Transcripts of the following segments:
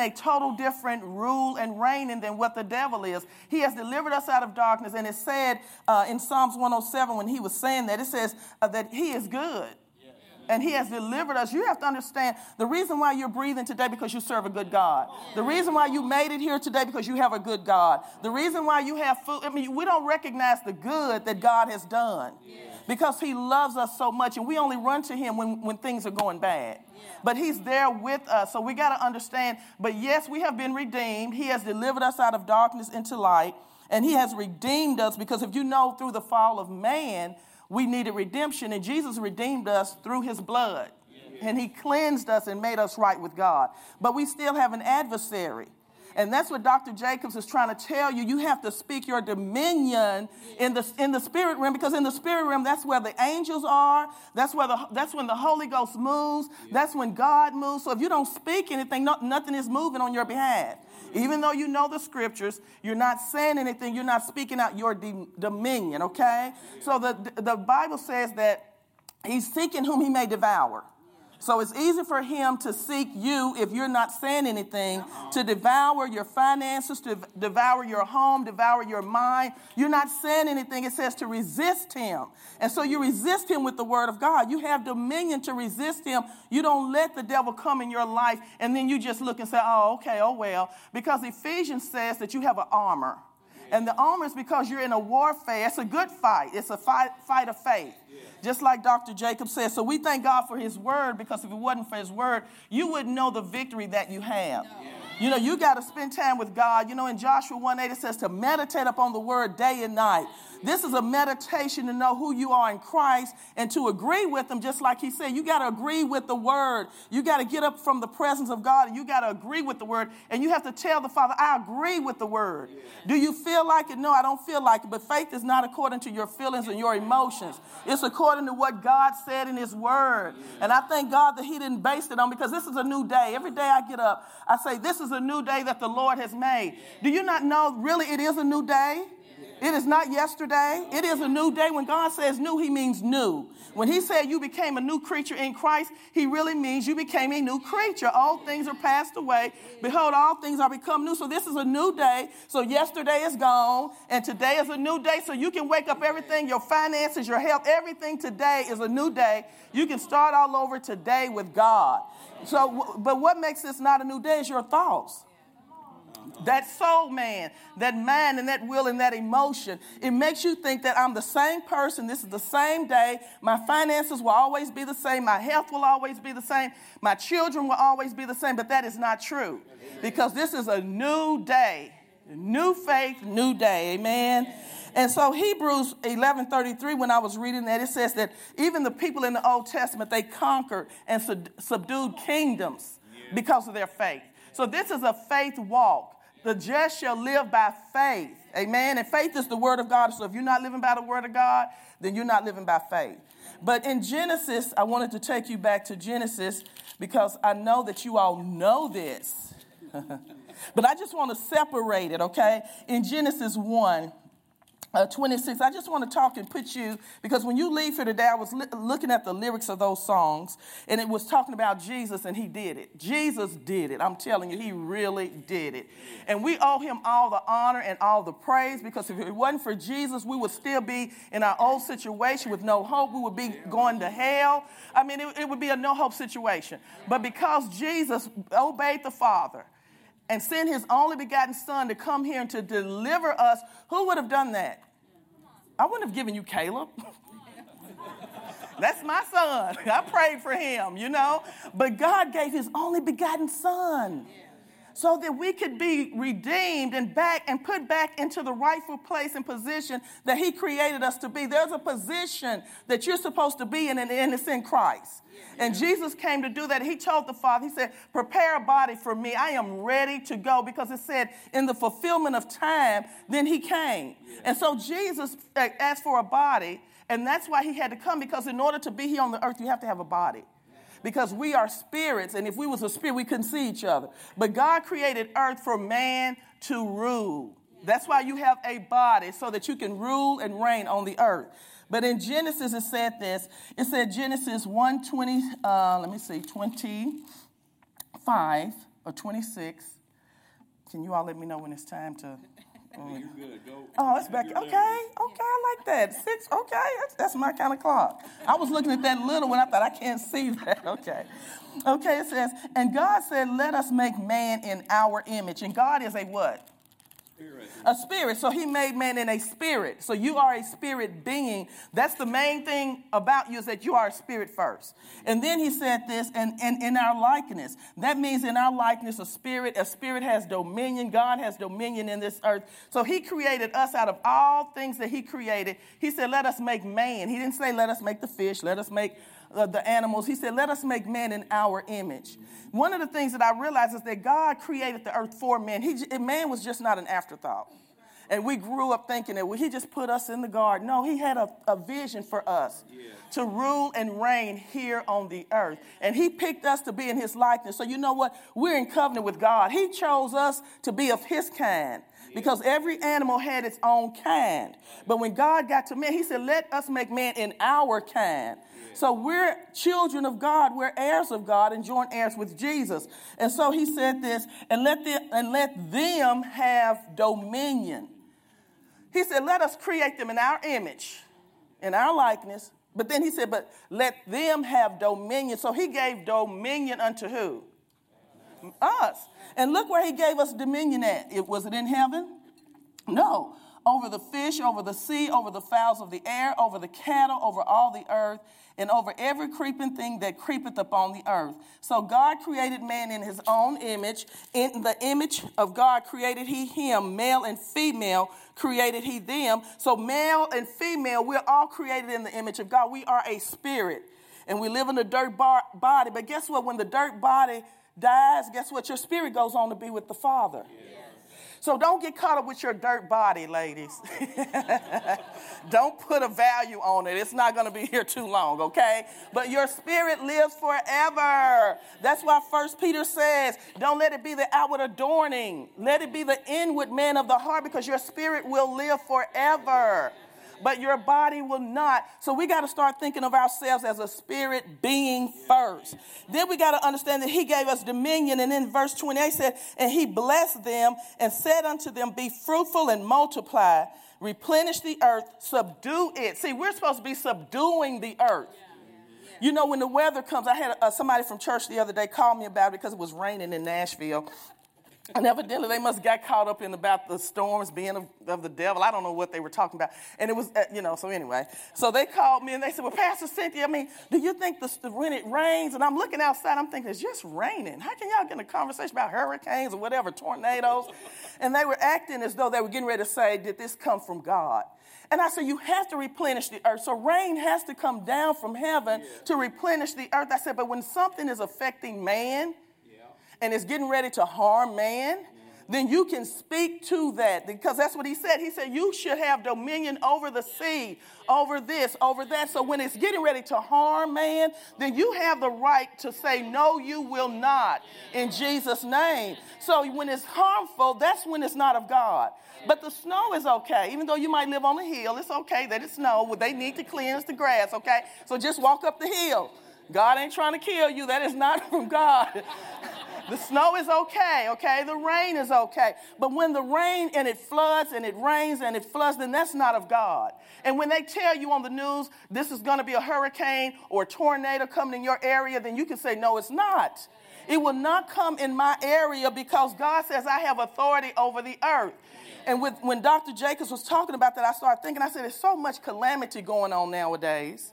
a total different rule and reigning than what the devil is. He has delivered us out of darkness, and it said uh, in Psalms 107 when he was saying that, it says uh, that he is good and he has delivered us. You have to understand the reason why you're breathing today because you serve a good God. The reason why you made it here today because you have a good God. The reason why you have food, I mean, we don't recognize the good that God has done because he loves us so much and we only run to him when, when things are going bad. But he's there with us. So we got to understand. But yes, we have been redeemed. He has delivered us out of darkness into light. And he has redeemed us because if you know through the fall of man, we needed redemption, and Jesus redeemed us through his blood. And he cleansed us and made us right with God. But we still have an adversary. And that's what Dr. Jacobs is trying to tell you. You have to speak your dominion in the, in the spirit realm because in the spirit realm, that's where the angels are. That's, where the, that's when the Holy Ghost moves. That's when God moves. So if you don't speak anything, no, nothing is moving on your behalf. Even though you know the scriptures, you're not saying anything, you're not speaking out your de- dominion, okay? So the, the Bible says that he's seeking whom he may devour. So it's easy for him to seek you if you're not saying anything, to uh-huh. devour your finances, to devour your home, devour your mind. You're not saying anything. It says to resist him. And so you resist him with the word of God. You have dominion to resist him. You don't let the devil come in your life and then you just look and say, oh, okay, oh, well. Because Ephesians says that you have an armor. And the armor is because you're in a warfare. It's a good fight. It's a fight, fight of faith. Just like Dr. Jacob said. So we thank God for his word because if it wasn't for his word, you wouldn't know the victory that you have. You know, you got to spend time with God. You know, in Joshua 1 8, it says to meditate upon the word day and night. This is a meditation to know who you are in Christ and to agree with Him, just like He said. You got to agree with the Word. You got to get up from the presence of God and you got to agree with the Word. And you have to tell the Father, I agree with the Word. Do you feel like it? No, I don't feel like it. But faith is not according to your feelings and your emotions, it's according to what God said in His Word. And I thank God that He didn't base it on because this is a new day. Every day I get up, I say, This is a new day that the Lord has made. Do you not know really it is a new day? It is not yesterday. It is a new day. When God says new, He means new. When He said you became a new creature in Christ, He really means you became a new creature. All things are passed away. Behold, all things are become new. So this is a new day. So yesterday is gone, and today is a new day. So you can wake up everything, your finances, your health, everything today is a new day. You can start all over today with God. So, but what makes this not a new day is your thoughts that soul man, that mind and that will and that emotion. It makes you think that I'm the same person. This is the same day. My finances will always be the same. My health will always be the same. My children will always be the same. But that is not true because this is a new day, new faith, new day. Amen. And so Hebrews 11:33 when I was reading that it says that even the people in the Old Testament they conquered and subdued kingdoms because of their faith. So this is a faith walk. The just shall live by faith. Amen. And faith is the word of God. So if you're not living by the word of God, then you're not living by faith. But in Genesis, I wanted to take you back to Genesis because I know that you all know this. but I just want to separate it, okay? In Genesis 1, uh, 26. I just want to talk and put you, because when you leave here today, I was li- looking at the lyrics of those songs, and it was talking about Jesus, and he did it. Jesus did it. I'm telling you, he really did it. And we owe him all the honor and all the praise, because if it wasn't for Jesus, we would still be in our old situation with no hope. We would be going to hell. I mean, it, it would be a no hope situation. But because Jesus obeyed the Father, and send his only begotten son to come here and to deliver us, who would have done that? I wouldn't have given you Caleb. That's my son. I prayed for him, you know. But God gave his only begotten son so that we could be redeemed and back and put back into the rightful place and position that he created us to be. There's a position that you're supposed to be in, and it's in Christ. And Jesus came to do that. He told the Father, He said, Prepare a body for me. I am ready to go because it said, in the fulfillment of time, then He came. And so Jesus uh, asked for a body, and that's why He had to come because in order to be here on the earth, you have to have a body because we are spirits and if we was a spirit we couldn't see each other but god created earth for man to rule that's why you have a body so that you can rule and reign on the earth but in Genesis, it said this. It said Genesis 120, uh, let me see, 25. or 26. Can you all let me know when it's time to? You're good. Go. Oh, it's back. Okay, okay, I like that. Six. Okay, that's, that's my kind of clock. I was looking at that little one. I thought I can't see that. Okay, okay. It says, and God said, "Let us make man in our image." And God is a what? Spirit. a spirit. So he made man in a spirit. So you are a spirit being. That's the main thing about you is that you are a spirit first. And then he said this, and, and in our likeness. That means in our likeness, a spirit, a spirit has dominion. God has dominion in this earth. So he created us out of all things that he created. He said, let us make man. He didn't say, let us make the fish, let us make uh, the animals. He said, let us make man in our image. One of the things that I realized is that God created the earth for man. He, man was just not an afterthought. And we grew up thinking that well, he just put us in the garden. No, he had a, a vision for us to rule and reign here on the earth. And he picked us to be in his likeness. So you know what? We're in covenant with God. He chose us to be of his kind because every animal had its own kind. But when God got to man, he said, let us make man in our kind. So we're children of God, we're heirs of God and joint heirs with Jesus. And so he said this, and let them, and let them have dominion. He said, let us create them in our image, in our likeness. But then he said, but let them have dominion. So he gave dominion unto who? Us. And look where he gave us dominion at. It was it in heaven? No. Over the fish, over the sea, over the fowls of the air, over the cattle, over all the earth, and over every creeping thing that creepeth upon the earth. So God created man in his own image. In the image of God created he him, male and female created he them. So male and female, we're all created in the image of God. We are a spirit. And we live in a dirt bar- body. But guess what? When the dirt body dies, guess what? Your spirit goes on to be with the Father. So don't get caught up with your dirt body, ladies. don't put a value on it. It's not going to be here too long, okay? But your spirit lives forever. That's why First Peter says, don't let it be the outward adorning. Let it be the inward man of the heart because your spirit will live forever. But your body will not. So we got to start thinking of ourselves as a spirit being first. Then we got to understand that he gave us dominion. And in verse 28 said, And he blessed them and said unto them, Be fruitful and multiply, replenish the earth, subdue it. See, we're supposed to be subduing the earth. You know, when the weather comes, I had uh, somebody from church the other day call me about it because it was raining in Nashville. And evidently, they must have got caught up in about the storms being of, of the devil. I don't know what they were talking about. And it was, uh, you know, so anyway. So they called me and they said, Well, Pastor Cynthia, I mean, do you think the, when it rains, and I'm looking outside, I'm thinking, it's just raining. How can y'all get in a conversation about hurricanes or whatever, tornadoes? And they were acting as though they were getting ready to say, Did this come from God? And I said, You have to replenish the earth. So rain has to come down from heaven to replenish the earth. I said, But when something is affecting man, and is getting ready to harm man, then you can speak to that because that's what he said. He said, You should have dominion over the sea, over this, over that. So when it's getting ready to harm man, then you have the right to say, No, you will not in Jesus' name. So when it's harmful, that's when it's not of God. But the snow is okay. Even though you might live on a hill, it's okay that it's snow. They need to cleanse the grass, okay? So just walk up the hill. God ain't trying to kill you. That is not from God. The snow is okay, okay? The rain is okay. But when the rain and it floods and it rains and it floods, then that's not of God. And when they tell you on the news this is going to be a hurricane or a tornado coming in your area, then you can say, no, it's not. It will not come in my area because God says I have authority over the earth. And with, when Dr. Jacobs was talking about that, I started thinking, I said, there's so much calamity going on nowadays.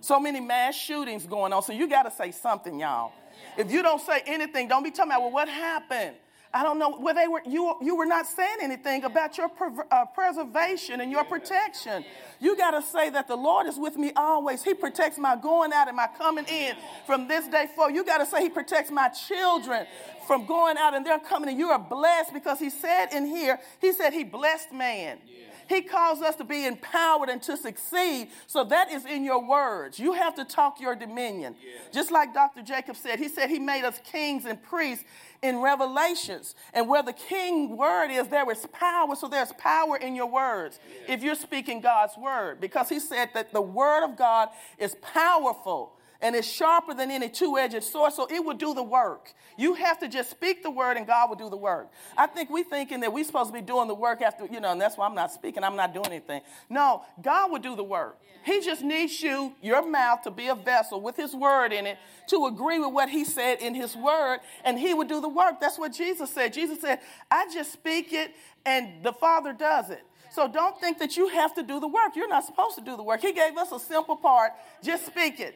So many mass shootings going on. So you got to say something, y'all. If you don't say anything, don't be talking about, well, what happened? I don't know. Well, they were, you, you were not saying anything about your pre- uh, preservation and your protection. You got to say that the Lord is with me always. He protects my going out and my coming in from this day forward. You got to say He protects my children from going out and they're coming in. You are blessed because He said in here, He said He blessed man. He calls us to be empowered and to succeed. So that is in your words. You have to talk your dominion. Just like Dr. Jacob said, he said he made us kings and priests in Revelations. And where the king word is, there is power. So there's power in your words if you're speaking God's word. Because he said that the word of God is powerful and it's sharper than any two edged sword, so it will do the work. You have to just speak the word and God will do the work. I think we thinking that we're supposed to be doing the work after, you know, and that's why I'm not speaking, I'm not doing anything. No, God will do the work. He just needs you, your mouth, to be a vessel with His word in it to agree with what He said in His word, and He would do the work. That's what Jesus said. Jesus said, I just speak it, and the Father does it. So don't think that you have to do the work. You're not supposed to do the work. He gave us a simple part just speak it.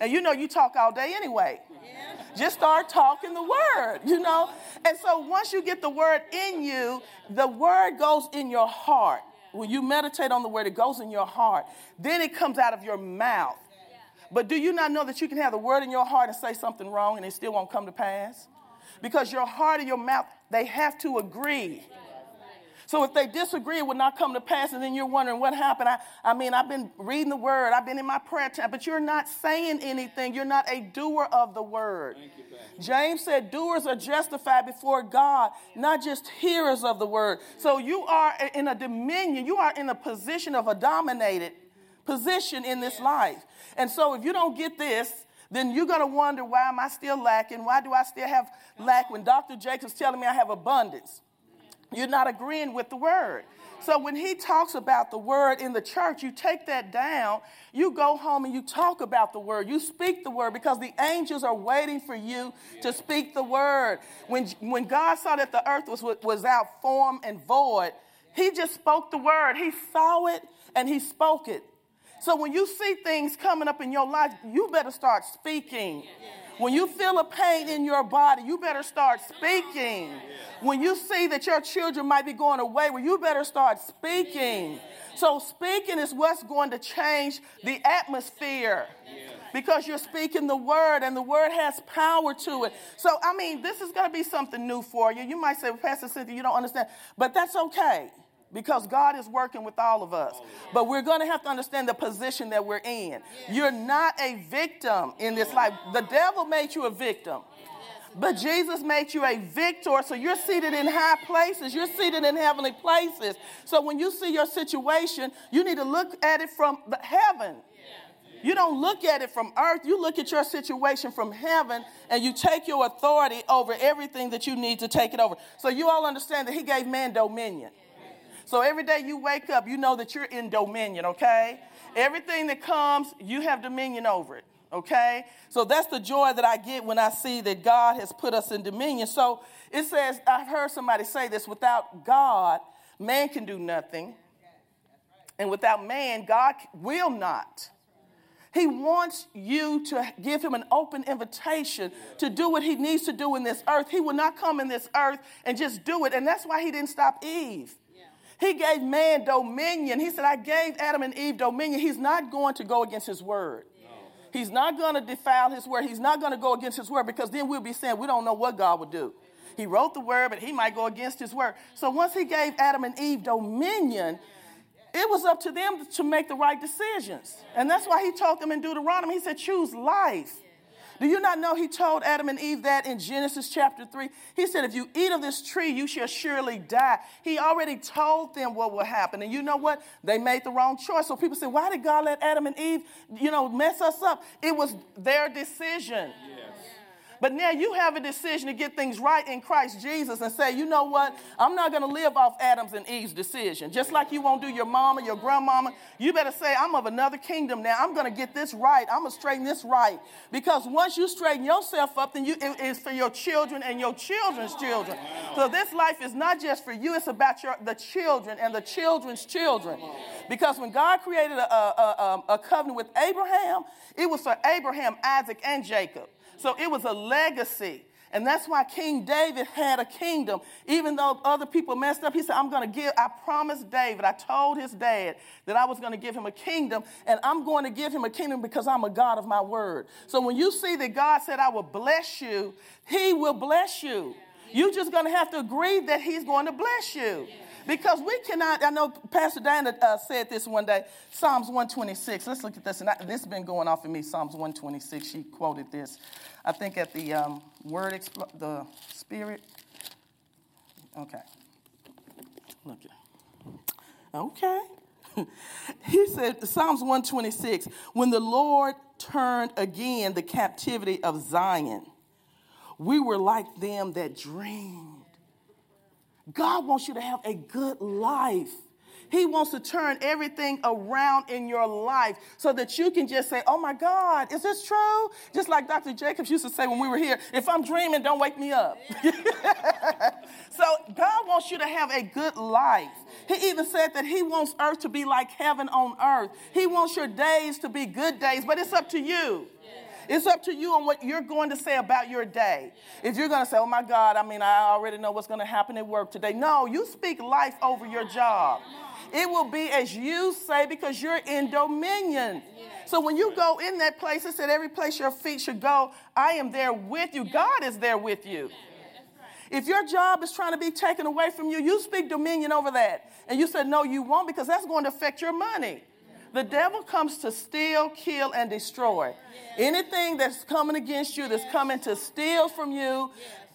And you know, you talk all day anyway. Just start talking the word, you know? And so once you get the word in you, the word goes in your heart. When you meditate on the word, it goes in your heart. Then it comes out of your mouth. But do you not know that you can have the word in your heart and say something wrong and it still won't come to pass? Because your heart and your mouth, they have to agree. So if they disagree, it would not come to pass, and then you're wondering what happened. I, I mean, I've been reading the word, I've been in my prayer time, but you're not saying anything. You're not a doer of the word. You, James said, Doers are justified before God, not just hearers of the word. So you are in a dominion, you are in a position of a dominated position in this life. And so if you don't get this, then you're going to wonder why am I still lacking? Why do I still have lack when Dr. Jacobs telling me I have abundance? You're not agreeing with the word. So when he talks about the word in the church, you take that down, you go home and you talk about the word. You speak the word because the angels are waiting for you to speak the word. When, when God saw that the earth was without form and void, he just spoke the word. He saw it and he spoke it. So when you see things coming up in your life, you better start speaking. When you feel a pain in your body, you better start speaking. When you see that your children might be going away, well, you better start speaking. So, speaking is what's going to change the atmosphere because you're speaking the word and the word has power to it. So, I mean, this is going to be something new for you. You might say, well, Pastor Cynthia, you don't understand, but that's okay because God is working with all of us. Oh, but we're going to have to understand the position that we're in. You're not a victim in this life. The devil made you a victim. But Jesus made you a victor, so you're seated in high places. You're seated in heavenly places. So when you see your situation, you need to look at it from the heaven. You don't look at it from earth. You look at your situation from heaven and you take your authority over everything that you need to take it over. So you all understand that he gave man dominion. So every day you wake up, you know that you're in dominion, okay? Everything that comes, you have dominion over it, okay? So that's the joy that I get when I see that God has put us in dominion. So it says, I've heard somebody say this without God, man can do nothing. And without man, God will not. He wants you to give him an open invitation to do what he needs to do in this earth. He will not come in this earth and just do it. And that's why he didn't stop Eve. He gave man dominion. He said, I gave Adam and Eve dominion. He's not going to go against his word. He's not going to defile his word. He's not going to go against his word because then we'll be saying we don't know what God would do. He wrote the word, but he might go against his word. So once he gave Adam and Eve dominion, it was up to them to make the right decisions. And that's why he told them in Deuteronomy, he said, choose life. Do you not know he told Adam and Eve that in Genesis chapter 3? He said, If you eat of this tree, you shall surely die. He already told them what will happen. And you know what? They made the wrong choice. So people say, Why did God let Adam and Eve, you know, mess us up? It was their decision. But now you have a decision to get things right in Christ Jesus and say, you know what? I'm not going to live off Adam's and Eve's decision. Just like you won't do your mama, your grandmama, you better say, I'm of another kingdom now. I'm going to get this right. I'm going to straighten this right. Because once you straighten yourself up, then you, it's for your children and your children's children. So this life is not just for you, it's about your, the children and the children's children. Because when God created a, a, a, a covenant with Abraham, it was for Abraham, Isaac, and Jacob. So it was a legacy. And that's why King David had a kingdom. Even though other people messed up, he said, I'm going to give, I promised David, I told his dad that I was going to give him a kingdom, and I'm going to give him a kingdom because I'm a God of my word. So when you see that God said, I will bless you, he will bless you. You're just going to have to agree that he's going to bless you. Because we cannot, I know Pastor Diana uh, said this one day, Psalms 126. Let's look at this. And I, this has been going off for me, Psalms 126. She quoted this. I think at the um, word, expl- the spirit. Okay. Look Okay. he said, Psalms 126, when the Lord turned again the captivity of Zion. We were like them that dreamed. God wants you to have a good life. He wants to turn everything around in your life so that you can just say, Oh my God, is this true? Just like Dr. Jacobs used to say when we were here, if I'm dreaming, don't wake me up. so God wants you to have a good life. He even said that He wants earth to be like heaven on earth. He wants your days to be good days, but it's up to you. It's up to you on what you're going to say about your day. If you're going to say, oh my God, I mean, I already know what's going to happen at work today. No, you speak life over your job. It will be as you say because you're in dominion. So when you go in that place, it said every place your feet should go, I am there with you. God is there with you. If your job is trying to be taken away from you, you speak dominion over that. And you said, no, you won't because that's going to affect your money. The devil comes to steal, kill, and destroy. Anything that's coming against you, that's coming to steal from you,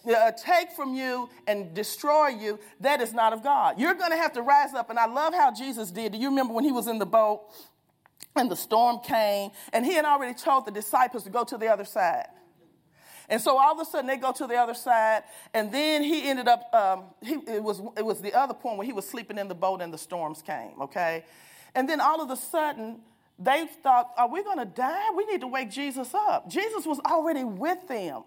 uh, take from you and destroy you, that is not of God. You're going to have to rise up. And I love how Jesus did. Do you remember when he was in the boat and the storm came and he had already told the disciples to go to the other side? And so all of a sudden they go to the other side, and then he ended up. Um, he, it was it was the other point where he was sleeping in the boat and the storms came. Okay, and then all of a sudden they thought, "Are we going to die? We need to wake Jesus up." Jesus was already with them.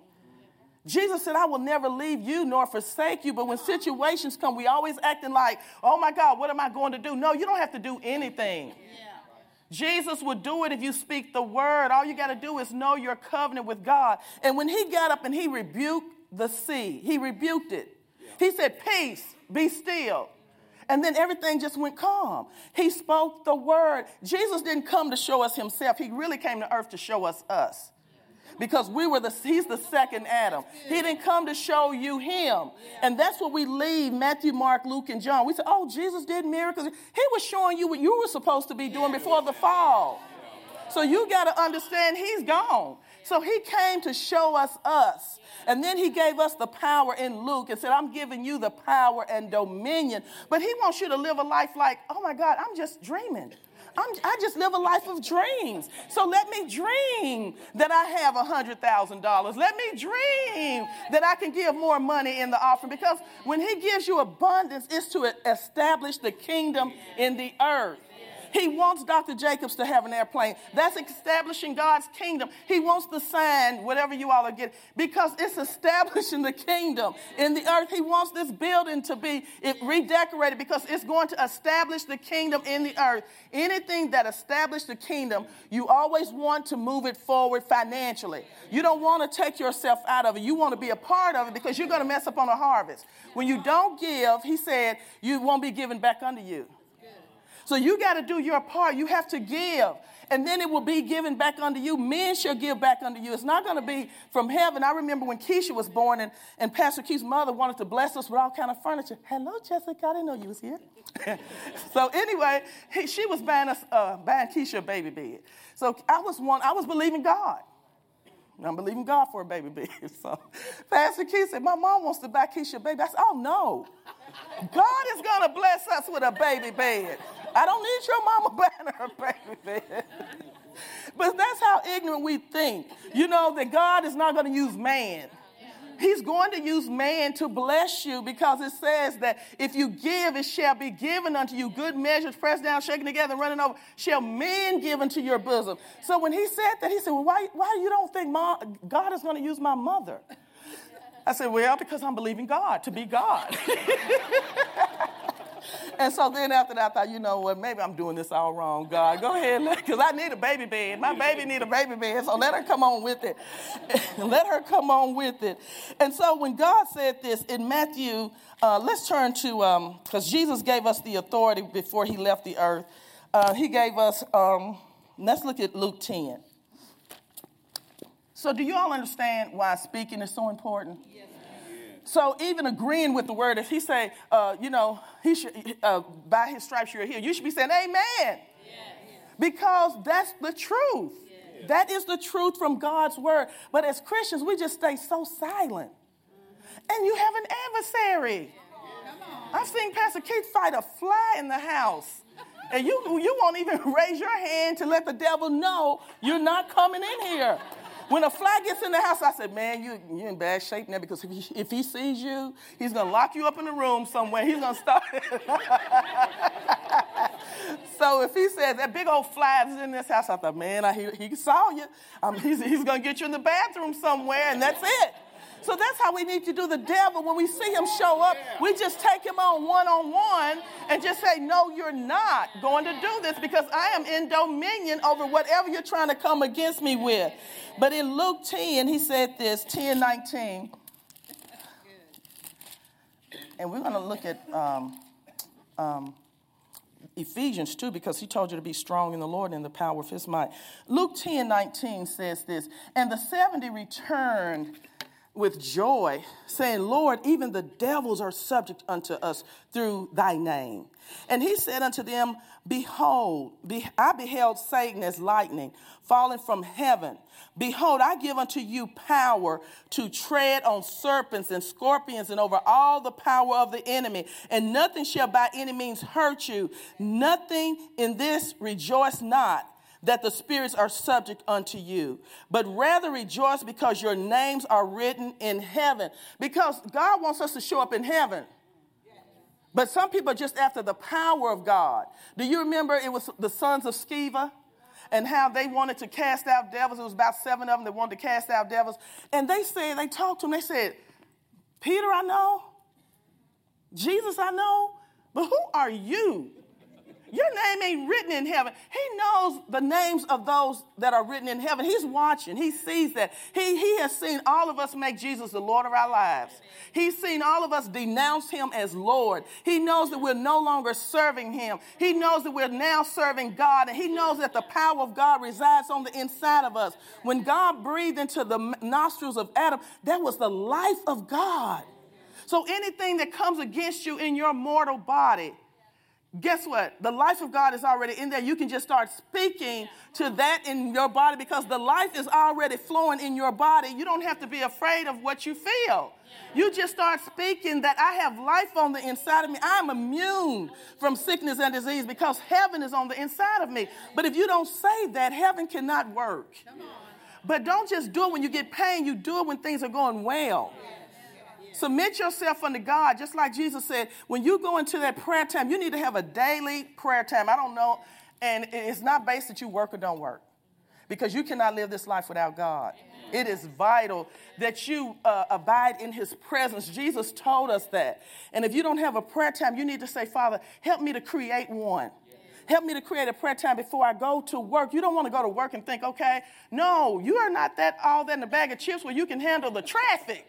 Jesus said, I will never leave you nor forsake you. But when situations come, we always acting like, oh my God, what am I going to do? No, you don't have to do anything. Jesus would do it if you speak the word. All you got to do is know your covenant with God. And when he got up and he rebuked the sea, he rebuked it. He said, Peace, be still. And then everything just went calm. He spoke the word. Jesus didn't come to show us himself, he really came to earth to show us us because we were the he's the second Adam. He didn't come to show you him. And that's what we leave Matthew, Mark, Luke, and John. We say, oh, Jesus did miracles. He was showing you what you were supposed to be doing before the fall. So you got to understand he's gone. So he came to show us us. And then he gave us the power in Luke and said, I'm giving you the power and dominion. But he wants you to live a life like, oh my God, I'm just dreaming. I'm, i just live a life of dreams. So let me dream that I have $100,000. Let me dream that I can give more money in the offering because when He gives you abundance, it's to establish the kingdom in the earth. He wants Dr. Jacobs to have an airplane. That's establishing God's kingdom. He wants the sign, whatever you all are getting, because it's establishing the kingdom in the earth. He wants this building to be redecorated because it's going to establish the kingdom in the earth. Anything that establishes the kingdom, you always want to move it forward financially. You don't want to take yourself out of it. You want to be a part of it because you're going to mess up on a harvest. When you don't give, he said, you won't be given back unto you. So you got to do your part. You have to give. And then it will be given back unto you. Men shall give back unto you. It's not going to be from heaven. I remember when Keisha was born and, and Pastor Keith's mother wanted to bless us with all kind of furniture. Hello, Jessica. I didn't know you was here. so anyway, he, she was buying us, uh, buying Keisha a baby bed. So I was one, I was believing God. I'm believing God for a baby bed. So Pastor Keith said, My mom wants to buy Keisha a baby. I said, Oh no. God is gonna bless us with a baby bed. I don't need your mama her baby but that's how ignorant we think. You know, that God is not going to use man. He's going to use man to bless you because it says that if you give, it shall be given unto you. Good measures, pressed down, shaken together, running over, shall men give into your bosom. So when he said that, he said, Well, why, why you don't think mom, God is going to use my mother? I said, Well, because I'm believing God to be God. and so then after that, I thought, you know what, maybe I'm doing this all wrong, God. Go ahead, because I need a baby bed. My baby need a baby bed, so let her come on with it. let her come on with it. And so when God said this in Matthew, uh, let's turn to, because um, Jesus gave us the authority before he left the earth. Uh, he gave us, um, let's look at Luke 10. So do you all understand why speaking is so important? Yes. So even agreeing with the word, if he say, uh, you know, he should, uh, by his stripes you're healed, you should be saying, amen. Because that's the truth. That is the truth from God's word. But as Christians, we just stay so silent. And you have an adversary. I've seen Pastor Keith fight a fly in the house. And you, you won't even raise your hand to let the devil know you're not coming in here. When a fly gets in the house, I said, man, you, you're in bad shape now because if he, if he sees you, he's going to lock you up in a room somewhere. He's going to start. so if he says that big old fly is in this house, I thought, man, I, he, he saw you. Um, he's he's going to get you in the bathroom somewhere, and that's it. So that's how we need to do the devil. When we see him show up, we just take him on one on one and just say, No, you're not going to do this because I am in dominion over whatever you're trying to come against me with. But in Luke 10, he said this 10 19. And we're going to look at um, um, Ephesians 2 because he told you to be strong in the Lord and in the power of his might. Luke 10 19 says this And the 70 returned with joy, saying, Lord, even the devils are subject unto us through thy name. And he said unto them, Behold, be, I beheld Satan as lightning falling from heaven. Behold, I give unto you power to tread on serpents and scorpions and over all the power of the enemy, and nothing shall by any means hurt you. Nothing in this rejoice not that the spirits are subject unto you, but rather rejoice because your names are written in heaven. Because God wants us to show up in heaven. But some people are just after the power of God. Do you remember it was the sons of Sceva? And how they wanted to cast out devils. It was about seven of them that wanted to cast out devils. And they said, they talked to him, they said, Peter, I know. Jesus, I know. But who are you? Your name ain't written in heaven. He knows the names of those that are written in heaven. He's watching. He sees that. He, he has seen all of us make Jesus the Lord of our lives. He's seen all of us denounce him as Lord. He knows that we're no longer serving him. He knows that we're now serving God. And he knows that the power of God resides on the inside of us. When God breathed into the nostrils of Adam, that was the life of God. So anything that comes against you in your mortal body, guess what? The life of God is already in there. You can just start speaking to that in your body because the life is already flowing in your body. You don't have to be afraid of what you feel. You just start speaking that I have life on the inside of me. I'm immune from sickness and disease because heaven is on the inside of me. But if you don't say that, heaven cannot work. But don't just do it when you get pain, you do it when things are going well. Submit yourself unto God, just like Jesus said. When you go into that prayer time, you need to have a daily prayer time. I don't know, and it's not based that you work or don't work, because you cannot live this life without God. It is vital that you uh, abide in His presence. Jesus told us that. And if you don't have a prayer time, you need to say, Father, help me to create one. Help me to create a prayer time before I go to work. You don't want to go to work and think, okay, no, you are not that all that in a bag of chips where you can handle the traffic.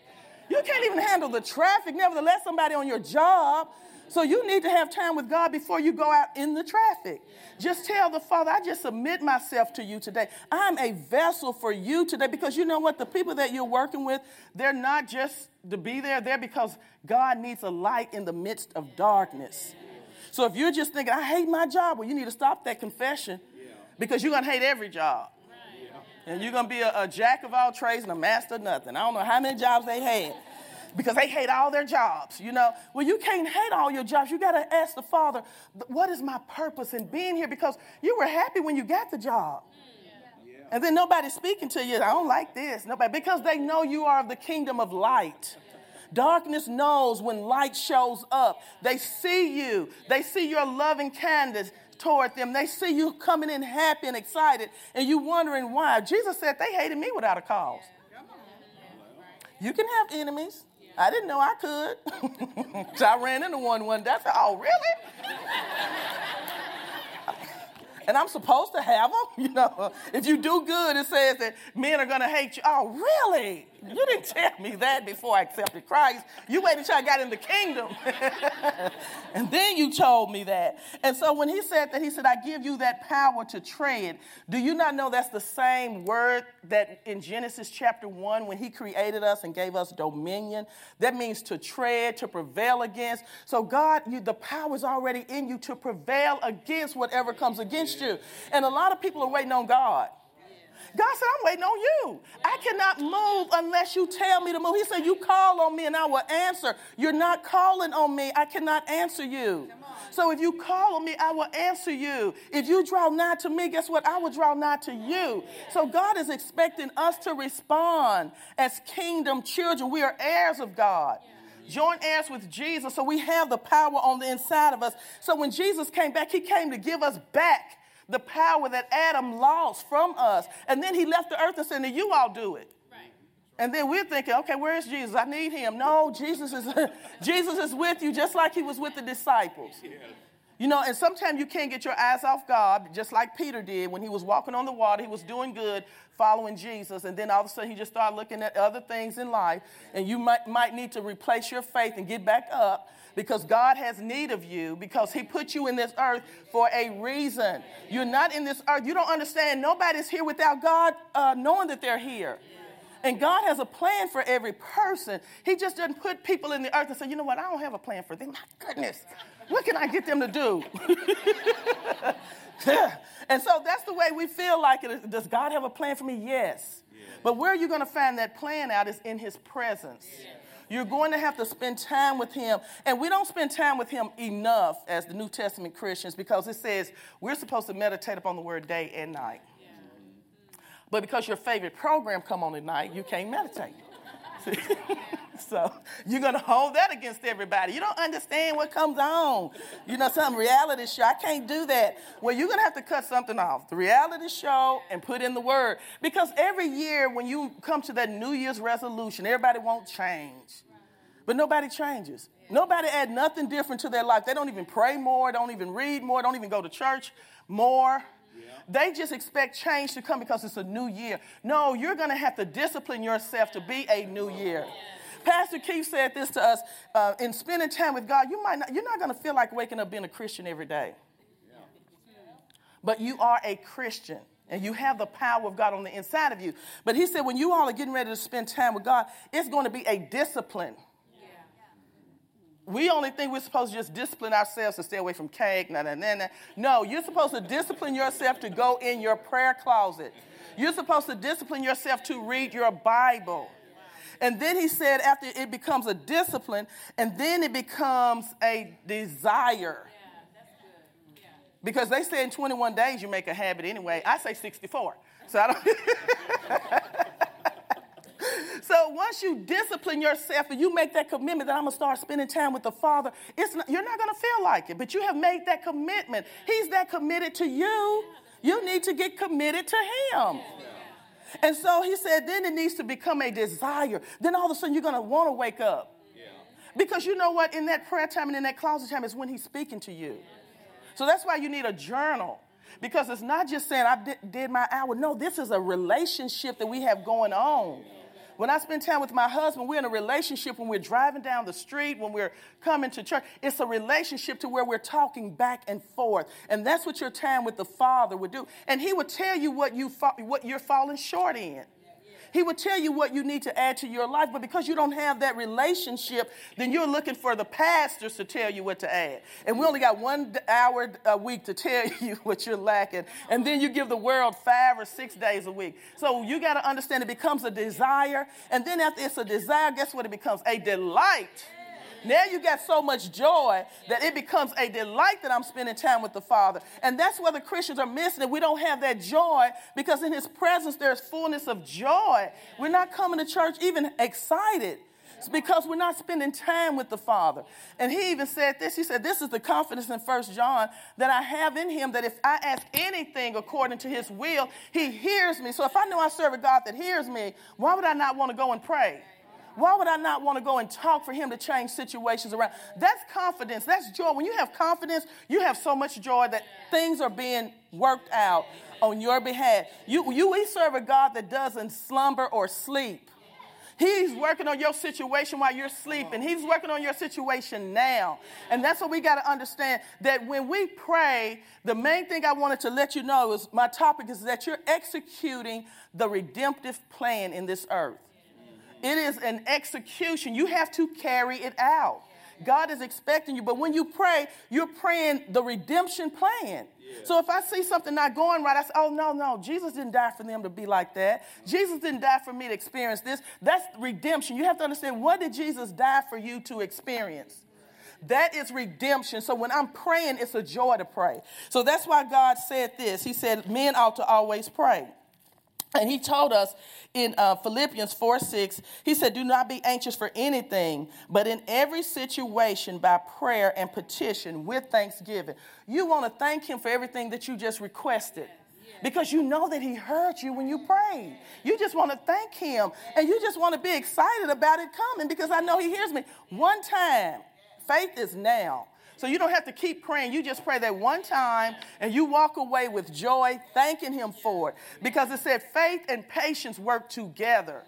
You can't even handle the traffic, nevertheless, somebody on your job. So you need to have time with God before you go out in the traffic. Just tell the Father, I just submit myself to you today. I'm a vessel for you today because you know what? The people that you're working with, they're not just to be there, they're because God needs a light in the midst of darkness. So if you're just thinking, I hate my job, well, you need to stop that confession because you're going to hate every job. And you're going to be a, a, jack of all trades and a master of nothing. I don't know how many jobs they had because they hate all their jobs, you know. Well, you can't hate all your jobs. You got to ask the Father, what is my purpose in being here? Because you were happy when you got the job. And then nobody's speaking to you. I don't like this. Nobody, because they know you are of the kingdom of light. Darkness knows when light shows up. They see you. They see your loving kindness toward them. They see you coming in happy and excited, and you wondering why. Jesus said they hated me without a cause. You can have enemies. I didn't know I could. so I ran into one one day. I said, Oh, really? and I'm supposed to have them. You know, if you do good, it says that men are going to hate you. Oh, really? You didn't tell me that before I accepted Christ. You waited until I got in the kingdom. and then you told me that. And so when he said that, he said, I give you that power to tread. Do you not know that's the same word that in Genesis chapter 1, when he created us and gave us dominion? That means to tread, to prevail against. So God, you, the power is already in you to prevail against whatever comes against you. And a lot of people are waiting on God. God said, I'm waiting on you. I cannot move unless you tell me to move. He said, You call on me and I will answer. You're not calling on me. I cannot answer you. So if you call on me, I will answer you. If you draw nigh to me, guess what? I will draw nigh to you. So God is expecting us to respond as kingdom children. We are heirs of God. Joint heirs with Jesus, so we have the power on the inside of us. So when Jesus came back, he came to give us back the power that Adam lost from us. And then he left the earth and said, You all do it. And then we're thinking, okay, where is Jesus? I need him. No, Jesus is Jesus is with you just like he was with the disciples. You know, and sometimes you can't get your eyes off God, just like Peter did when he was walking on the water. He was doing good, following Jesus, and then all of a sudden he just started looking at other things in life. And you might, might need to replace your faith and get back up because God has need of you because he put you in this earth for a reason. You're not in this earth. You don't understand. Nobody's here without God uh, knowing that they're here. And God has a plan for every person. He just doesn't put people in the earth and say, you know what, I don't have a plan for them. My goodness, what can I get them to do? and so that's the way we feel like it. Does God have a plan for me? Yes. Yeah. But where are you going to find that plan out is in His presence. Yeah. You're going to have to spend time with Him. And we don't spend time with Him enough as the New Testament Christians because it says we're supposed to meditate upon the Word day and night. But because your favorite program come on at night, you can't meditate. so you're gonna hold that against everybody. You don't understand what comes on. You know, some reality show. I can't do that. Well, you're gonna have to cut something off. The reality show and put in the word. Because every year when you come to that New Year's resolution, everybody won't change. But nobody changes. Nobody add nothing different to their life. They don't even pray more, don't even read more, don't even go to church more. They just expect change to come because it's a new year. No, you're going to have to discipline yourself to be a new year. Pastor Keith said this to us uh, in spending time with God. You might not, you're not going to feel like waking up being a Christian every day, but you are a Christian and you have the power of God on the inside of you. But he said, when you all are getting ready to spend time with God, it's going to be a discipline we only think we're supposed to just discipline ourselves to stay away from cake. Nah, nah, nah, nah. No, you're supposed to discipline yourself to go in your prayer closet. You're supposed to discipline yourself to read your Bible. And then he said, after it becomes a discipline, and then it becomes a desire. Because they say in 21 days you make a habit anyway. I say 64. So I don't. So once you discipline yourself and you make that commitment that I'm gonna start spending time with the Father, it's not, you're not gonna feel like it, but you have made that commitment. He's that committed to you. You need to get committed to Him. And so he said, then it needs to become a desire. Then all of a sudden you're gonna wanna wake up. Because you know what? In that prayer time and in that closet time is when He's speaking to you. So that's why you need a journal. Because it's not just saying, I did, did my hour. No, this is a relationship that we have going on. When I spend time with my husband, we're in a relationship when we're driving down the street, when we're coming to church. It's a relationship to where we're talking back and forth. And that's what your time with the Father would do. And He would tell you what, you fa- what you're falling short in. He would tell you what you need to add to your life, but because you don't have that relationship, then you're looking for the pastors to tell you what to add. And we only got one hour a week to tell you what you're lacking. And then you give the world five or six days a week. So you got to understand it becomes a desire. And then after it's a desire, guess what it becomes? A delight. Now you got so much joy that it becomes a delight that I'm spending time with the Father. And that's where the Christians are missing it. We don't have that joy because in His presence there's fullness of joy. We're not coming to church even excited. It's because we're not spending time with the Father. And he even said this. He said, This is the confidence in First John that I have in him that if I ask anything according to his will, he hears me. So if I know I serve a God that hears me, why would I not want to go and pray? Why would I not want to go and talk for him to change situations around? That's confidence. That's joy. When you have confidence, you have so much joy that things are being worked out on your behalf. You, you we serve a God that doesn't slumber or sleep. He's working on your situation while you're sleeping. He's working on your situation now. And that's what we got to understand that when we pray, the main thing I wanted to let you know is my topic is that you're executing the redemptive plan in this earth. It is an execution. You have to carry it out. God is expecting you. But when you pray, you're praying the redemption plan. Yeah. So if I see something not going right, I say, oh, no, no, Jesus didn't die for them to be like that. Jesus didn't die for me to experience this. That's redemption. You have to understand what did Jesus die for you to experience? That is redemption. So when I'm praying, it's a joy to pray. So that's why God said this. He said, Men ought to always pray. And he told us in uh, Philippians 4 6, he said, Do not be anxious for anything, but in every situation by prayer and petition with thanksgiving. You want to thank him for everything that you just requested because you know that he heard you when you prayed. You just want to thank him and you just want to be excited about it coming because I know he hears me. One time, faith is now. So you don't have to keep praying. You just pray that one time and you walk away with joy, thanking Him for it. Because it said faith and patience work together.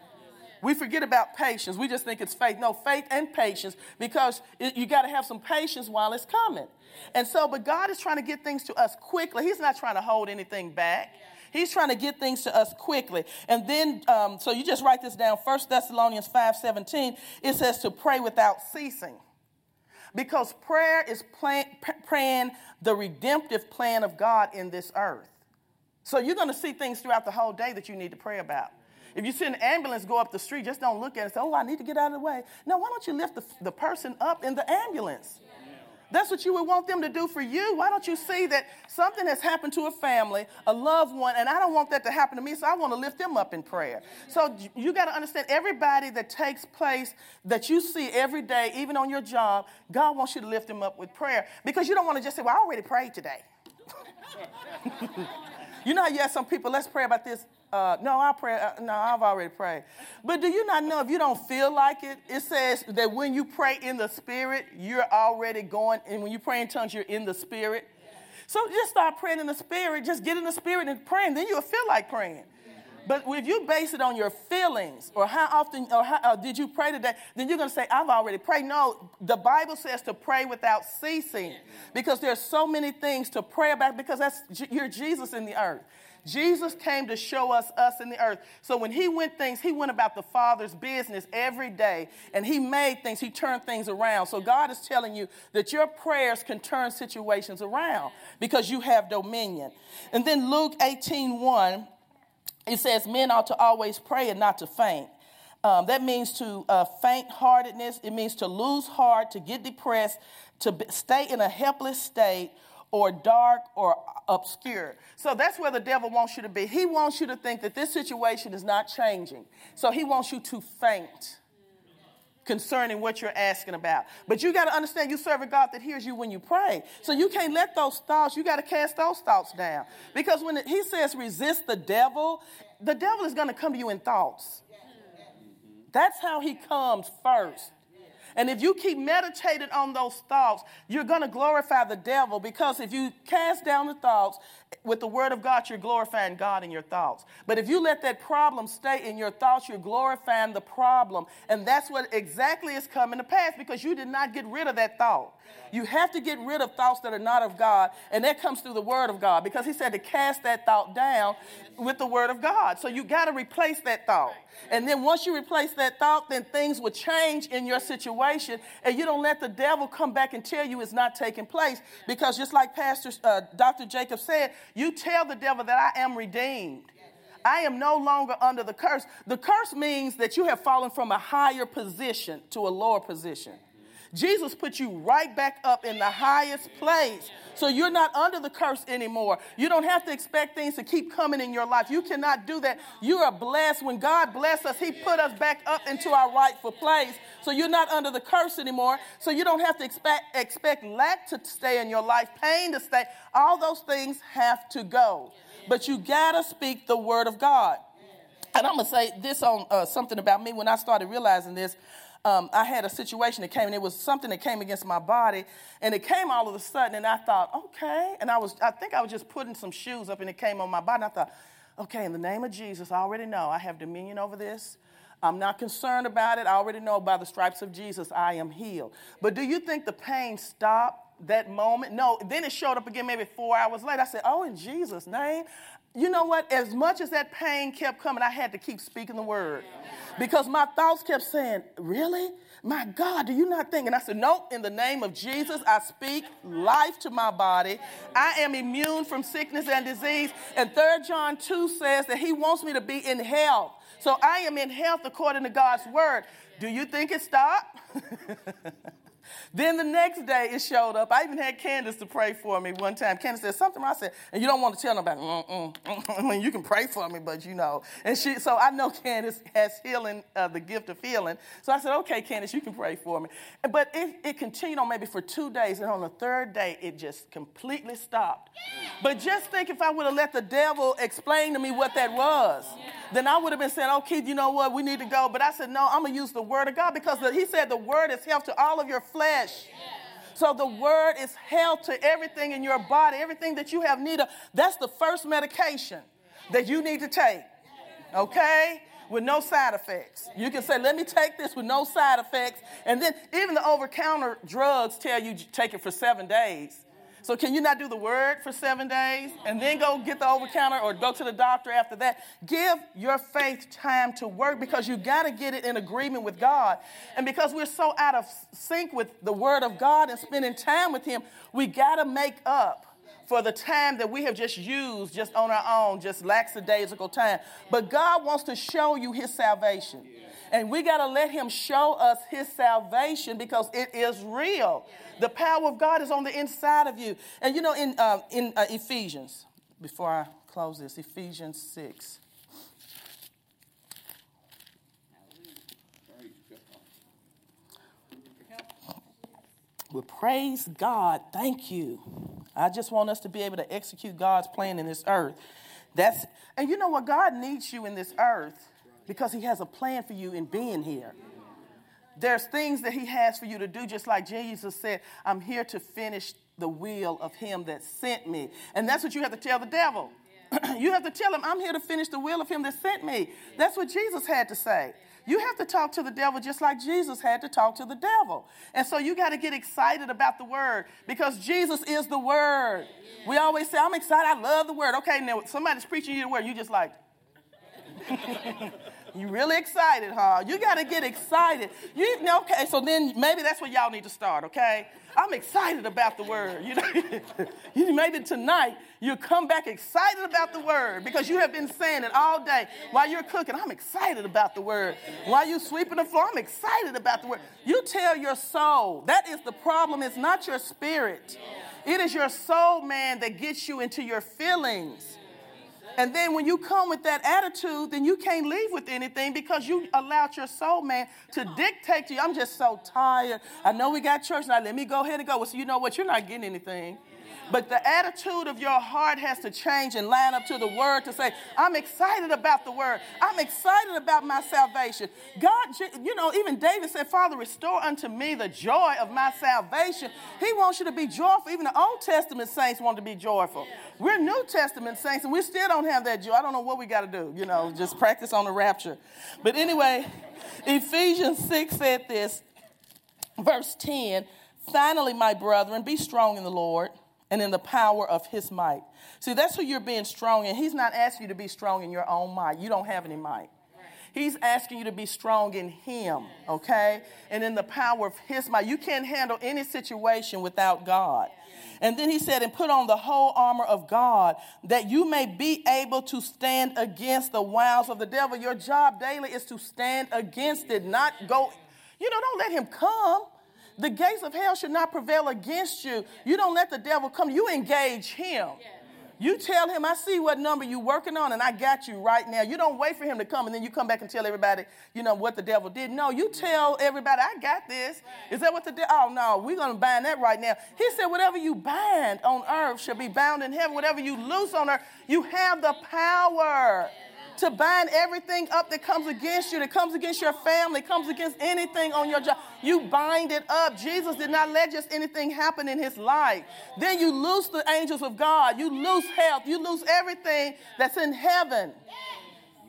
We forget about patience. We just think it's faith. No, faith and patience because you got to have some patience while it's coming. And so, but God is trying to get things to us quickly. He's not trying to hold anything back. He's trying to get things to us quickly. And then, um, so you just write this down. 1 Thessalonians 5 17, it says to pray without ceasing. Because prayer is plan, praying the redemptive plan of God in this earth. So you're going to see things throughout the whole day that you need to pray about. If you see an ambulance go up the street, just don't look at it and say, oh, I need to get out of the way. No, why don't you lift the, the person up in the ambulance? That's what you would want them to do for you. Why don't you see that something has happened to a family, a loved one, and I don't want that to happen to me, so I want to lift them up in prayer. So you got to understand everybody that takes place that you see every day, even on your job, God wants you to lift them up with prayer because you don't want to just say, Well, I already prayed today. you know how you ask some people, Let's pray about this. Uh, no, I pray. Uh, no, I've already prayed. But do you not know if you don't feel like it? It says that when you pray in the Spirit, you're already going, and when you pray in tongues, you're in the Spirit. So just start praying in the Spirit. Just get in the Spirit and praying. Then you'll feel like praying. But if you base it on your feelings or how often or how or did you pray today, then you're going to say, I've already prayed. No, the Bible says to pray without ceasing because there's so many things to pray about because that's you're Jesus in the earth. Jesus came to show us us in the earth. So when he went things, he went about the Father's business every day and he made things, he turned things around. So God is telling you that your prayers can turn situations around because you have dominion. And then Luke 18 1, it says, Men ought to always pray and not to faint. Um, that means to uh, faint heartedness. It means to lose heart, to get depressed, to stay in a helpless state, or dark or obscure. So that's where the devil wants you to be. He wants you to think that this situation is not changing. So he wants you to faint concerning what you're asking about. But you got to understand you serve a God that hears you when you pray. So you can't let those thoughts, you got to cast those thoughts down. Because when he says resist the devil, the devil is going to come to you in thoughts. That's how he comes first. And if you keep meditating on those thoughts, you're going to glorify the devil because if you cast down the thoughts with the word of God, you're glorifying God in your thoughts. But if you let that problem stay in your thoughts, you're glorifying the problem. And that's what exactly is coming to pass because you did not get rid of that thought. You have to get rid of thoughts that are not of God, and that comes through the Word of God because He said to cast that thought down with the Word of God. So you got to replace that thought. And then once you replace that thought, then things will change in your situation, and you don't let the devil come back and tell you it's not taking place because just like Pastor uh, Dr. Jacob said, you tell the devil that I am redeemed. I am no longer under the curse. The curse means that you have fallen from a higher position to a lower position. Jesus put you right back up in the highest place. So you're not under the curse anymore. You don't have to expect things to keep coming in your life. You cannot do that. You are blessed. When God blessed us, He put us back up into our rightful place. So you're not under the curse anymore. So you don't have to expect, expect lack to stay in your life, pain to stay. All those things have to go. But you got to speak the word of God. And I'm going to say this on uh, something about me when I started realizing this um, I had a situation that came, and it was something that came against my body, and it came all of a sudden, and I thought, okay. And I was, I think I was just putting some shoes up, and it came on my body. And I thought, okay, in the name of Jesus, I already know I have dominion over this. I'm not concerned about it. I already know by the stripes of Jesus, I am healed. But do you think the pain stopped? that moment. No, then it showed up again maybe four hours later. I said, Oh, in Jesus' name. You know what? As much as that pain kept coming, I had to keep speaking the word because my thoughts kept saying, Really? My God, do you not think? And I said, Nope, in the name of Jesus, I speak life to my body. I am immune from sickness and disease. And 3 John 2 says that He wants me to be in health. So I am in health according to God's word. Do you think it stopped? Then the next day it showed up. I even had Candace to pray for me one time. Candace said something. I said, and you don't want to tell nobody. Mm-mm, mm-mm. I mean, you can pray for me, but you know. And she, so I know Candace has healing, uh, the gift of healing. So I said, okay, Candace, you can pray for me. But it, it continued on maybe for two days, and on the third day it just completely stopped. But just think if I would have let the devil explain to me what that was, then I would have been saying, oh, Keith, you know what? We need to go. But I said, no, I'm gonna use the word of God because the, he said the word is health to all of your flesh. So the word is health to everything in your body, everything that you have need of. That's the first medication that you need to take. Okay? With no side effects. You can say, let me take this with no side effects. And then even the over counter drugs tell you take it for seven days. So can you not do the word for seven days and then go get the over counter or go to the doctor after that? Give your faith time to work because you got to get it in agreement with God. And because we're so out of sync with the word of God and spending time with Him, we got to make up for the time that we have just used just on our own, just lackadaisical time. But God wants to show you His salvation. And we got to let Him show us His salvation because it is real. The power of God is on the inside of you. And you know, in, uh, in uh, Ephesians, before I close this, Ephesians 6. Well, praise God. Thank you. I just want us to be able to execute God's plan in this earth. That's and you know what? God needs you in this earth because He has a plan for you in being here. There's things that he has for you to do, just like Jesus said, I'm here to finish the will of him that sent me. And that's what you have to tell the devil. Yeah. you have to tell him, I'm here to finish the will of him that sent me. That's what Jesus had to say. You have to talk to the devil just like Jesus had to talk to the devil. And so you got to get excited about the word because Jesus is the word. We always say, I'm excited, I love the word. Okay, now somebody's preaching you the word, you just like, You really excited, huh? You got to get excited. You okay? So then maybe that's where y'all need to start. Okay? I'm excited about the word. You know, maybe tonight you come back excited about the word because you have been saying it all day while you're cooking. I'm excited about the word. While you're sweeping the floor, I'm excited about the word. You tell your soul that is the problem. It's not your spirit. It is your soul, man, that gets you into your feelings. And then when you come with that attitude, then you can't leave with anything because you allowed your soul man to dictate to you. I'm just so tired. I know we got church now. Let me go ahead and go. Well, so you know what? You're not getting anything. But the attitude of your heart has to change and line up to the word to say, I'm excited about the word. I'm excited about my salvation. God, you know, even David said, Father, restore unto me the joy of my salvation. He wants you to be joyful. Even the Old Testament saints want to be joyful. We're New Testament saints and we still don't have that joy. I don't know what we got to do, you know, just practice on the rapture. But anyway, Ephesians 6 said this, verse 10 Finally, my brethren, be strong in the Lord and in the power of his might. See, that's who you're being strong in. He's not asking you to be strong in your own might. You don't have any might. He's asking you to be strong in Him, okay? And in the power of His might. You can't handle any situation without God. And then he said, and put on the whole armor of God that you may be able to stand against the wiles of the devil. Your job daily is to stand against it, not go, you know, don't let him come. The gates of hell should not prevail against you. You don't let the devil come. You engage him. You tell him, I see what number you're working on, and I got you right now. You don't wait for him to come, and then you come back and tell everybody, you know, what the devil did. No, you tell everybody, I got this. Is that what the devil? Oh, no, we're going to bind that right now. He said, whatever you bind on earth shall be bound in heaven. Whatever you loose on earth, you have the power to bind everything up that comes against you, that comes against your family, comes against anything on your job. You bind it up. Jesus did not let just anything happen in his life. Then you loose the angels of God. You loose health. You loose everything that's in heaven.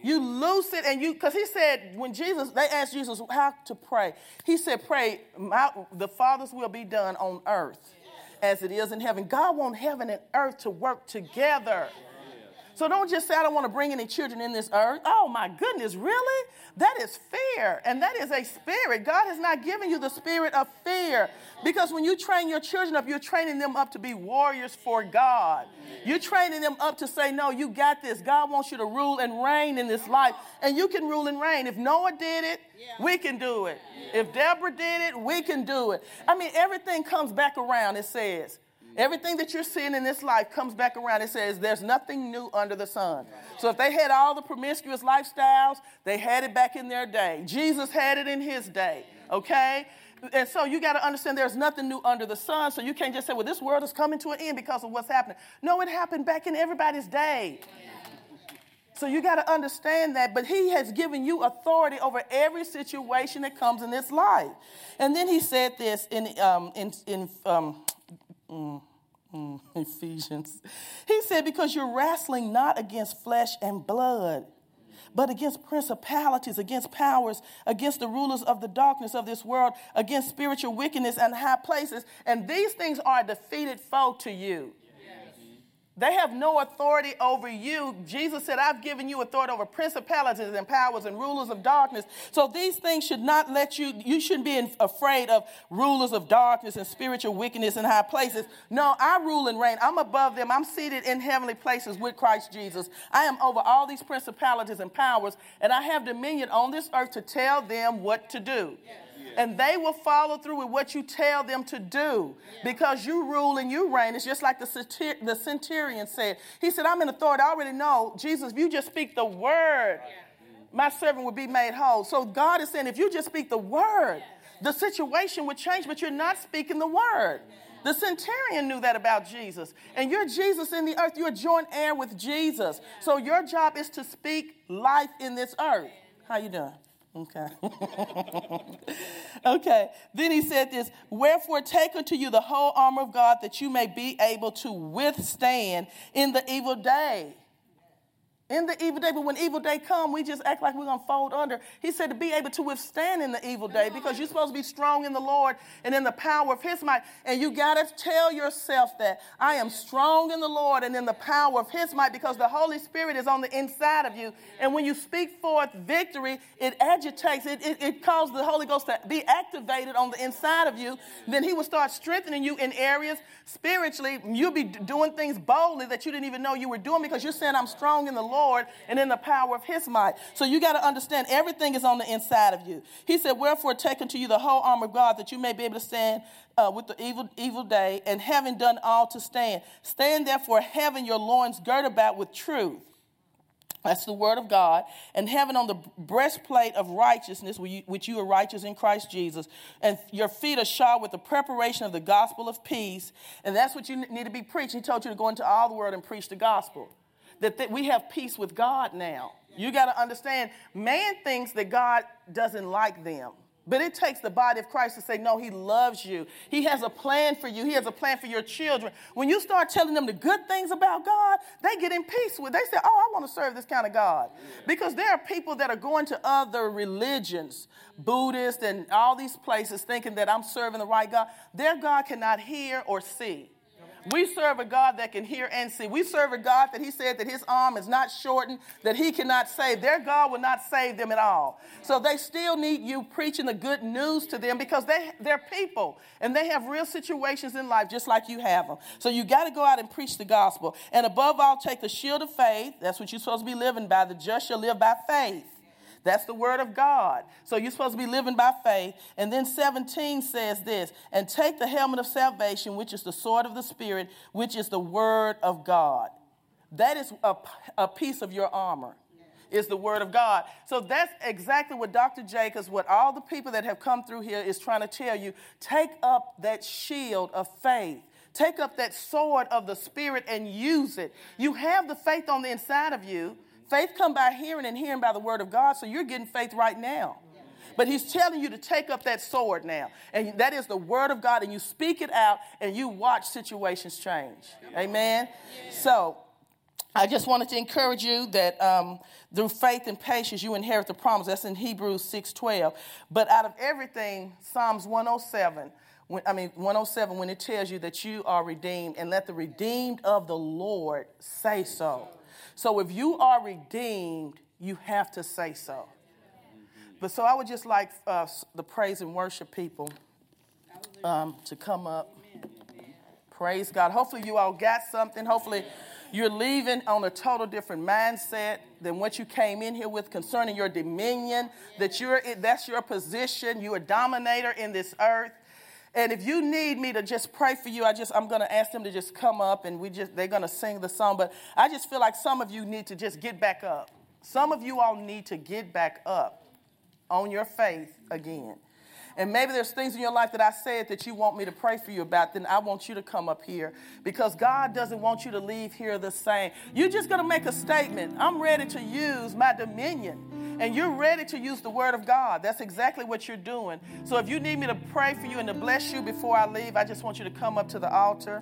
You loose it and you, because he said, when Jesus, they asked Jesus how to pray. He said, pray, my, the Father's will be done on earth as it is in heaven. God wants heaven and earth to work together. So don't just say, I don't want to bring any children in this earth. Oh my goodness, really? That is fear. And that is a spirit. God has not given you the spirit of fear. Because when you train your children up, you're training them up to be warriors for God. You're training them up to say, No, you got this. God wants you to rule and reign in this life. And you can rule and reign. If Noah did it, we can do it. If Deborah did it, we can do it. I mean, everything comes back around, it says. Everything that you're seeing in this life comes back around. It says there's nothing new under the sun. So if they had all the promiscuous lifestyles, they had it back in their day. Jesus had it in his day, okay? And so you got to understand there's nothing new under the sun. So you can't just say, well, this world is coming to an end because of what's happening. No, it happened back in everybody's day. So you got to understand that. But he has given you authority over every situation that comes in this life. And then he said this in, um, in, in um, Mm, mm, Ephesians. He said, Because you're wrestling not against flesh and blood, but against principalities, against powers, against the rulers of the darkness of this world, against spiritual wickedness and high places. And these things are a defeated foe to you. They have no authority over you. Jesus said, I've given you authority over principalities and powers and rulers of darkness. So these things should not let you, you shouldn't be afraid of rulers of darkness and spiritual wickedness in high places. No, I rule and reign. I'm above them. I'm seated in heavenly places with Christ Jesus. I am over all these principalities and powers, and I have dominion on this earth to tell them what to do. Yes and they will follow through with what you tell them to do because you rule and you reign. It's just like the, the centurion said. He said, I'm in authority. I already know, Jesus, if you just speak the word, my servant will be made whole. So God is saying, if you just speak the word, the situation would change, but you're not speaking the word. The centurion knew that about Jesus. And you're Jesus in the earth. You're joint heir with Jesus. So your job is to speak life in this earth. How you doing? Okay. okay. Then he said this Wherefore, take unto you the whole armor of God that you may be able to withstand in the evil day in the evil day. But when evil day come, we just act like we're to fold under. He said to be able to withstand in the evil day because you're supposed to be strong in the Lord and in the power of his might. And you got to tell yourself that I am strong in the Lord and in the power of his might because the Holy Spirit is on the inside of you. And when you speak forth victory, it agitates, it, it, it causes the Holy Ghost to be activated on the inside of you. Then he will start strengthening you in areas spiritually. You'll be doing things boldly that you didn't even know you were doing because you're saying, I'm strong in the Lord Lord and in the power of his might. So you got to understand everything is on the inside of you. He said, Wherefore take unto you the whole armor of God that you may be able to stand uh, with the evil, evil day, and having done all to stand. Stand therefore, having your loins girt about with truth. That's the word of God. And having on the breastplate of righteousness, which you are righteous in Christ Jesus. And your feet are shod with the preparation of the gospel of peace. And that's what you need to be preaching. He told you to go into all the world and preach the gospel that, we have peace with God now. You got to understand, man thinks that God doesn't like them. But it takes the body of Christ to say, no, he loves you. He has a plan for you. He has a plan for your children. When you start telling them the good things about God, they get in peace with. They say, oh, I want to serve this kind of God. Because there are people that are going to other religions, Buddhist and all these places, thinking that I'm serving the right God. Their God cannot hear or see. We serve a God that can hear and see. We serve a God that He said that His arm is not shortened, that He cannot save. Their God will not save them at all. So they still need you preaching the good news to them because they, they're people and they have real situations in life just like you have them. So you got to go out and preach the gospel. And above all, take the shield of faith. That's what you're supposed to be living by. The just shall live by faith. That's the word of God. So you're supposed to be living by faith. And then 17 says this and take the helmet of salvation, which is the sword of the Spirit, which is the word of God. That is a, a piece of your armor. Is the word of God. So that's exactly what Dr. Jacobs, what all the people that have come through here is trying to tell you. Take up that shield of faith. Take up that sword of the Spirit and use it. You have the faith on the inside of you. Faith come by hearing and hearing by the word of God, so you're getting faith right now. But he's telling you to take up that sword now. And that is the word of God, and you speak it out and you watch situations change. Amen? So I just wanted to encourage you that um, through faith and patience you inherit the promise. That's in Hebrews 6:12. But out of everything, Psalms 107, when, I mean 107, when it tells you that you are redeemed, and let the redeemed of the Lord say so. So if you are redeemed, you have to say so. But so I would just like uh, the praise and worship people um, to come up. Praise God. Hopefully, you all got something. Hopefully, you're leaving on a total different mindset than what you came in here with concerning your dominion. That you're that's your position. You're a dominator in this earth. And if you need me to just pray for you, I just I'm gonna ask them to just come up and we just they're gonna sing the song. But I just feel like some of you need to just get back up. Some of you all need to get back up on your faith again. And maybe there's things in your life that I said that you want me to pray for you about, then I want you to come up here because God doesn't want you to leave here the same. You're just going to make a statement. I'm ready to use my dominion. And you're ready to use the word of God. That's exactly what you're doing. So if you need me to pray for you and to bless you before I leave, I just want you to come up to the altar.